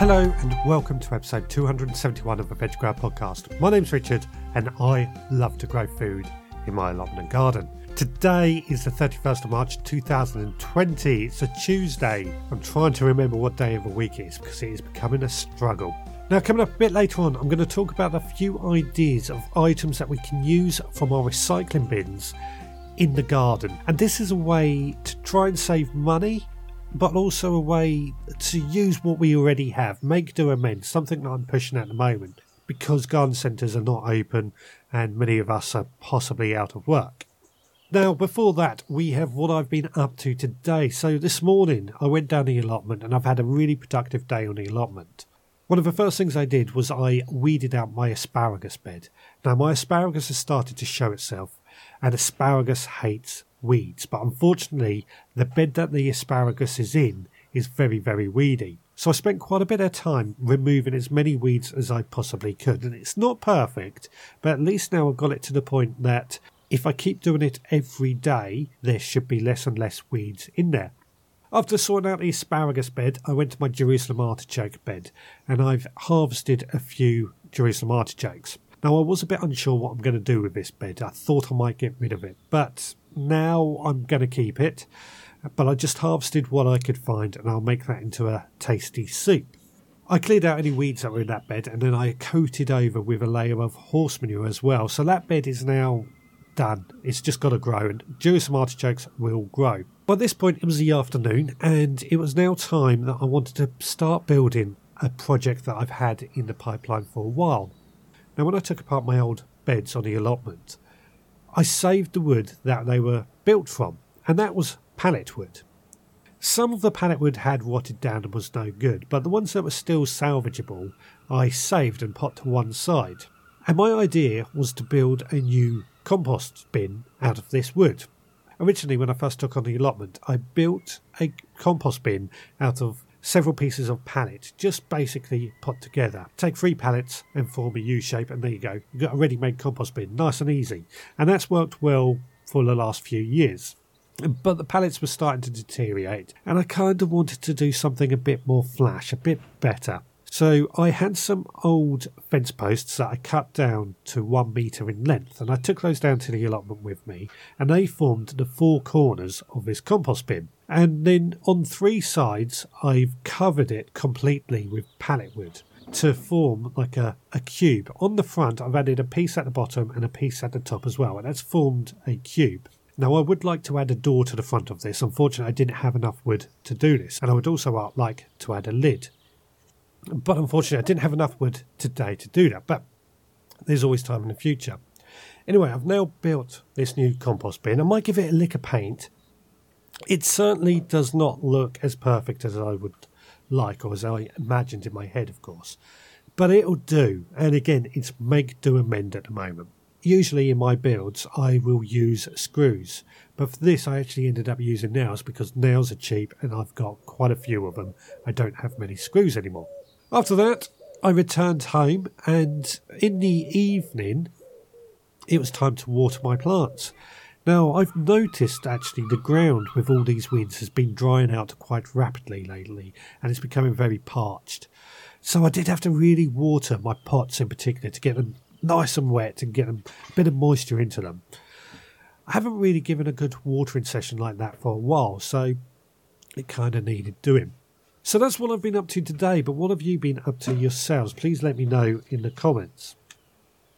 Hello and welcome to episode 271 of the Veg Grower Podcast. My name's Richard and I love to grow food in my allotment and garden. Today is the 31st of March 2020. It's a Tuesday. I'm trying to remember what day of the week it is because it is becoming a struggle. Now, coming up a bit later on, I'm going to talk about a few ideas of items that we can use from our recycling bins in the garden. And this is a way to try and save money but also a way to use what we already have, make do amend, something that I'm pushing at the moment because garden centres are not open and many of us are possibly out of work. Now, before that, we have what I've been up to today. So, this morning I went down the allotment and I've had a really productive day on the allotment. One of the first things I did was I weeded out my asparagus bed. Now, my asparagus has started to show itself, and asparagus hates weeds. But unfortunately, the bed that the asparagus is in is very, very weedy. So I spent quite a bit of time removing as many weeds as I possibly could. And it's not perfect, but at least now I've got it to the point that if I keep doing it every day, there should be less and less weeds in there. After sorting out the asparagus bed, I went to my Jerusalem artichoke bed and I've harvested a few Jerusalem artichokes. Now, I was a bit unsure what I'm going to do with this bed. I thought I might get rid of it, but now I'm going to keep it, but I just harvested what I could find and I'll make that into a tasty soup. I cleared out any weeds that were in that bed and then I coated over with a layer of horse manure as well. So that bed is now done. It's just got to grow and Jerusalem artichokes will grow. By this point, it was the afternoon and it was now time that I wanted to start building a project that I've had in the pipeline for a while. Now, when I took apart my old beds on the allotment, I saved the wood that they were built from, and that was pallet wood. Some of the pallet wood had rotted down and was no good, but the ones that were still salvageable I saved and put to one side. And my idea was to build a new compost bin out of this wood. Originally, when I first took on the allotment, I built a compost bin out of several pieces of pallet, just basically put together. Take three pallets and form a U shape, and there you go. You've got a ready made compost bin, nice and easy. And that's worked well for the last few years. But the pallets were starting to deteriorate, and I kind of wanted to do something a bit more flash, a bit better. So I had some old fence posts that I cut down to one metre in length, and I took those down to the allotment with me, and they formed the four corners of this compost bin. And then on three sides, I've covered it completely with pallet wood to form like a, a cube. On the front, I've added a piece at the bottom and a piece at the top as well, and that's formed a cube. Now, I would like to add a door to the front of this. Unfortunately, I didn't have enough wood to do this, and I would also like to add a lid. But unfortunately, I didn't have enough wood today to do that. But there's always time in the future. Anyway, I've now built this new compost bin. I might give it a lick of paint. It certainly does not look as perfect as I would like, or as I imagined in my head, of course. But it'll do. And again, it's make, do, amend at the moment. Usually in my builds, I will use screws. But for this, I actually ended up using nails because nails are cheap and I've got quite a few of them. I don't have many screws anymore. After that, I returned home, and in the evening, it was time to water my plants. Now, I've noticed actually the ground with all these winds has been drying out quite rapidly lately, and it's becoming very parched. So I did have to really water my pots in particular to get them nice and wet and get a bit of moisture into them. I haven't really given a good watering session like that for a while, so it kind of needed doing. So that's what I've been up to today, but what have you been up to yourselves? Please let me know in the comments.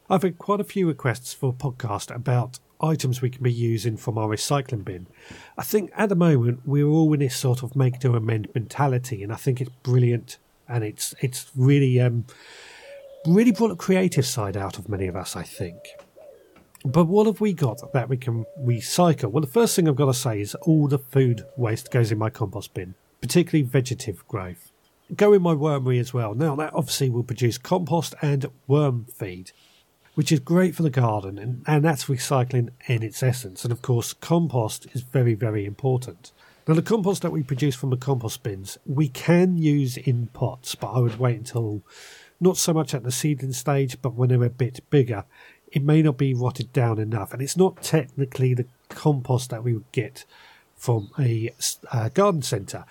I've had quite a few requests for a podcast about items we can be using from our recycling bin. I think at the moment we're all in this sort of make do amend mentality, and I think it's brilliant and it's it's really um really brought a creative side out of many of us, I think. But what have we got that we can recycle? Well, the first thing I've got to say is all the food waste goes in my compost bin particularly vegetative growth. Go in my wormery as well. Now, that obviously will produce compost and worm feed, which is great for the garden, and, and that's recycling in its essence. And of course, compost is very, very important. Now, the compost that we produce from the compost bins, we can use in pots, but I would wait until not so much at the seedling stage, but when they're a bit bigger. It may not be rotted down enough, and it's not technically the compost that we would get from a, a garden centre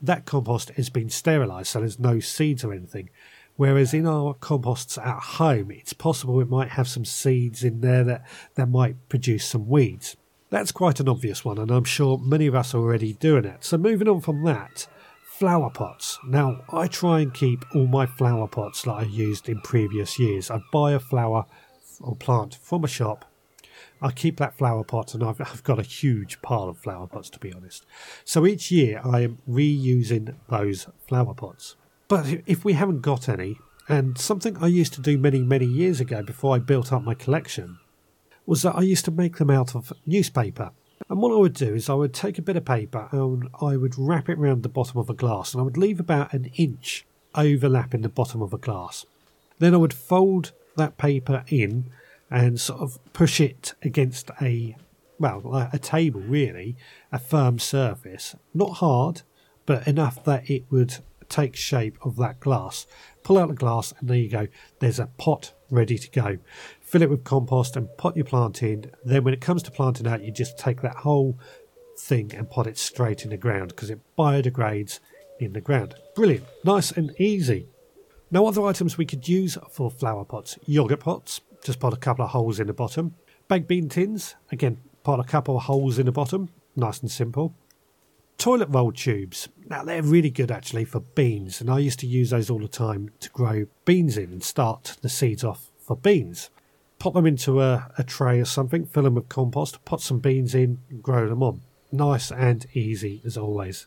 that compost has been sterilised, so there's no seeds or anything. Whereas in our composts at home, it's possible it might have some seeds in there that, that might produce some weeds. That's quite an obvious one, and I'm sure many of us are already doing it. So, moving on from that, flower pots. Now, I try and keep all my flower pots that I used in previous years. I buy a flower or plant from a shop. I keep that flower pot, and I've, I've got a huge pile of flower pots to be honest. So each year I am reusing those flower pots. But if we haven't got any, and something I used to do many, many years ago before I built up my collection, was that I used to make them out of newspaper. And what I would do is I would take a bit of paper and I would wrap it around the bottom of a glass and I would leave about an inch overlapping the bottom of a glass. Then I would fold that paper in and sort of push it against a, well, a table really, a firm surface. Not hard, but enough that it would take shape of that glass. Pull out the glass, and there you go. There's a pot ready to go. Fill it with compost and pot your plant in. Then, when it comes to planting out, you just take that whole thing and pot it straight in the ground because it biodegrades in the ground. Brilliant, nice and easy. Now, other items we could use for flower pots yogurt pots, just pot a couple of holes in the bottom. Baked bean tins, again, pot a couple of holes in the bottom, nice and simple toilet roll tubes. Now they're really good actually for beans, and I used to use those all the time to grow beans in and start the seeds off for beans. Pop them into a, a tray or something, fill them with compost, put some beans in, grow them on. Nice and easy as always.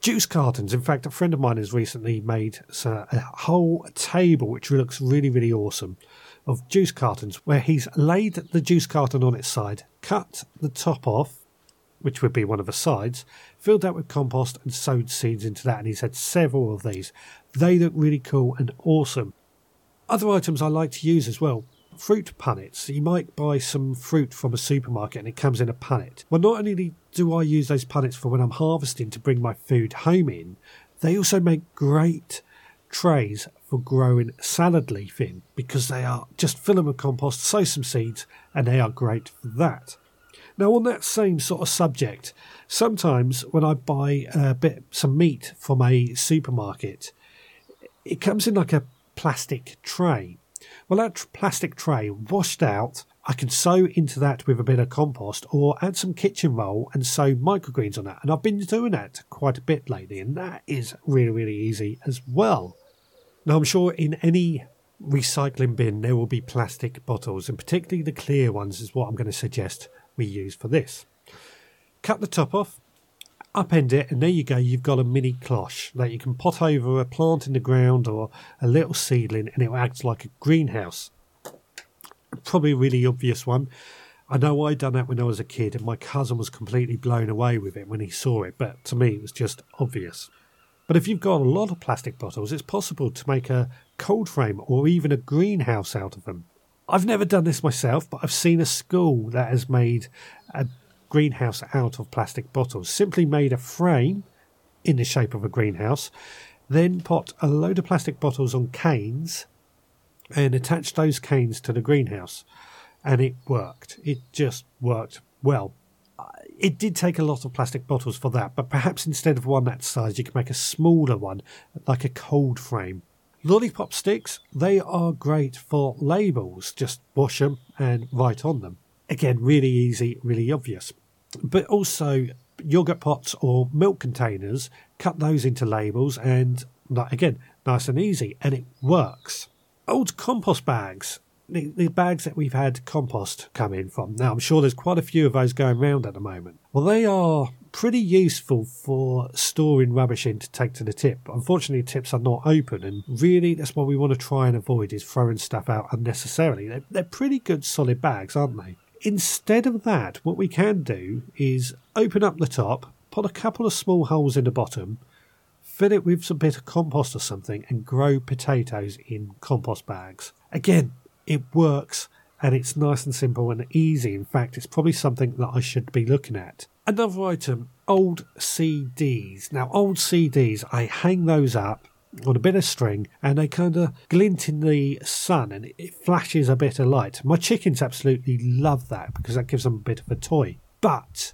Juice cartons. In fact, a friend of mine has recently made uh, a whole table which looks really, really awesome of juice cartons where he's laid the juice carton on its side, cut the top off, which would be one of the sides, filled that with compost and sowed seeds into that. And he's had several of these. They look really cool and awesome. Other items I like to use as well fruit punnets. You might buy some fruit from a supermarket and it comes in a punnet. Well, not only do I use those punnets for when I'm harvesting to bring my food home in, they also make great trays for growing salad leaf in because they are just fill them with compost, sow some seeds, and they are great for that. Now, on that same sort of subject, sometimes when I buy a bit some meat from a supermarket, it comes in like a plastic tray. Well, that plastic tray washed out, I can sow into that with a bit of compost or add some kitchen roll and sow microgreens on that. And I've been doing that quite a bit lately, and that is really, really easy as well. Now, I'm sure in any recycling bin there will be plastic bottles, and particularly the clear ones is what I'm going to suggest we use for this. Cut the top off, upend it, and there you go, you've got a mini cloche that you can pot over a plant in the ground or a little seedling, and it acts like a greenhouse. Probably a really obvious one. I know I'd done that when I was a kid, and my cousin was completely blown away with it when he saw it, but to me it was just obvious. But if you've got a lot of plastic bottles, it's possible to make a cold frame or even a greenhouse out of them. I've never done this myself, but I've seen a school that has made a greenhouse out of plastic bottles. Simply made a frame in the shape of a greenhouse, then put a load of plastic bottles on canes and attached those canes to the greenhouse. And it worked. It just worked well. Uh, it did take a lot of plastic bottles for that, but perhaps instead of one that size, you could make a smaller one, like a cold frame. Lollipop sticks, they are great for labels. Just wash them and write on them. Again, really easy, really obvious. But also, yogurt pots or milk containers, cut those into labels and, again, nice and easy, and it works. Old compost bags, the, the, bags that we've had compost come in from. Now, I'm sure there's quite a few of those going around at the moment. Well, they are pretty useful for storing rubbish in to take to the tip. Unfortunately, tips are not open, and really that's what we want to try and avoid is throwing stuff out unnecessarily. They're, they're pretty good solid bags, aren't they? Instead of that, what we can do is open up the top, put a couple of small holes in the bottom, fill it with some bit of compost or something, and grow potatoes in compost bags. Again, it works and it's nice and simple and easy. In fact, it's probably something that I should be looking at. Another item old CDs. Now, old CDs, I hang those up on a bit of string and they kind of glint in the sun and it flashes a bit of light. My chickens absolutely love that because that gives them a bit of a toy. But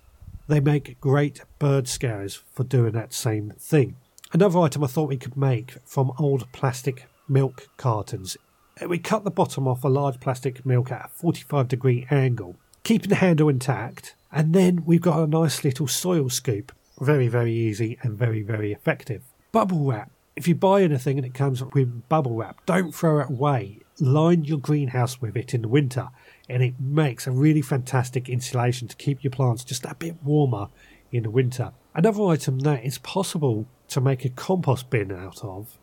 they make great bird scarers for doing that same thing. Another item I thought we could make from old plastic milk cartons. Uh, we cut the bottom off a large plastic milk at a 45 degree angle, keeping the handle intact, and then we've got a nice little soil scoop. Very, very easy and very, very effective. Bubble wrap. If you buy anything and it comes with bubble wrap, don't throw it away. Line your greenhouse with it in the winter, and it makes a really fantastic insulation to keep your plants just a bit warmer in the winter. Another item that is possible to make a compost bin out of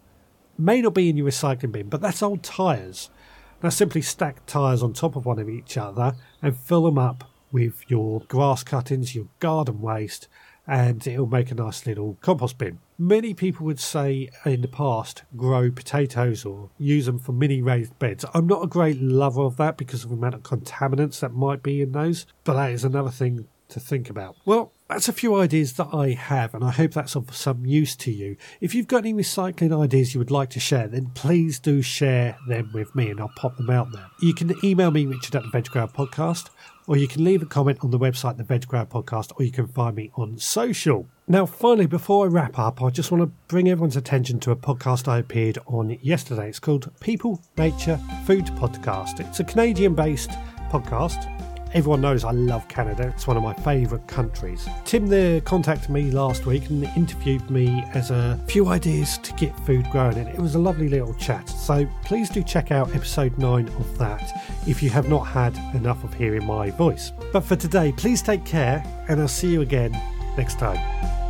may not be in your recycling bin, but that's old tyres. Now simply stack tyres on top of one of each other and fill them up with your grass cuttings, your garden waste, and it'll make a nice little compost bin. Many people would say in the past grow potatoes or use them for mini raised beds. I'm not a great lover of that because of the amount of contaminants that might be in those, but that is another thing to think about. Well, that's a few ideas that I have, and I hope that's of some use to you. If you've got any recycling ideas you would like to share, then please do share them with me and I'll pop them out there. You can email me, Richard at the Veg Grower Podcast, or you can leave a comment on the website, the Veg Grower Podcast, or you can find me on social. Now, finally, before I wrap up, I just want to bring everyone's attention to a podcast I appeared on yesterday. It's called People, Nature, Food Podcast. It's a Canadian based podcast Everyone knows I love Canada, it's one of my favourite countries. Tim there contacted me last week and interviewed me as a few ideas to get food growing, and it was a lovely little chat. So please do check out episode 9 of that if you have not had enough of hearing my voice. But for today, please take care, and I'll see you again next time.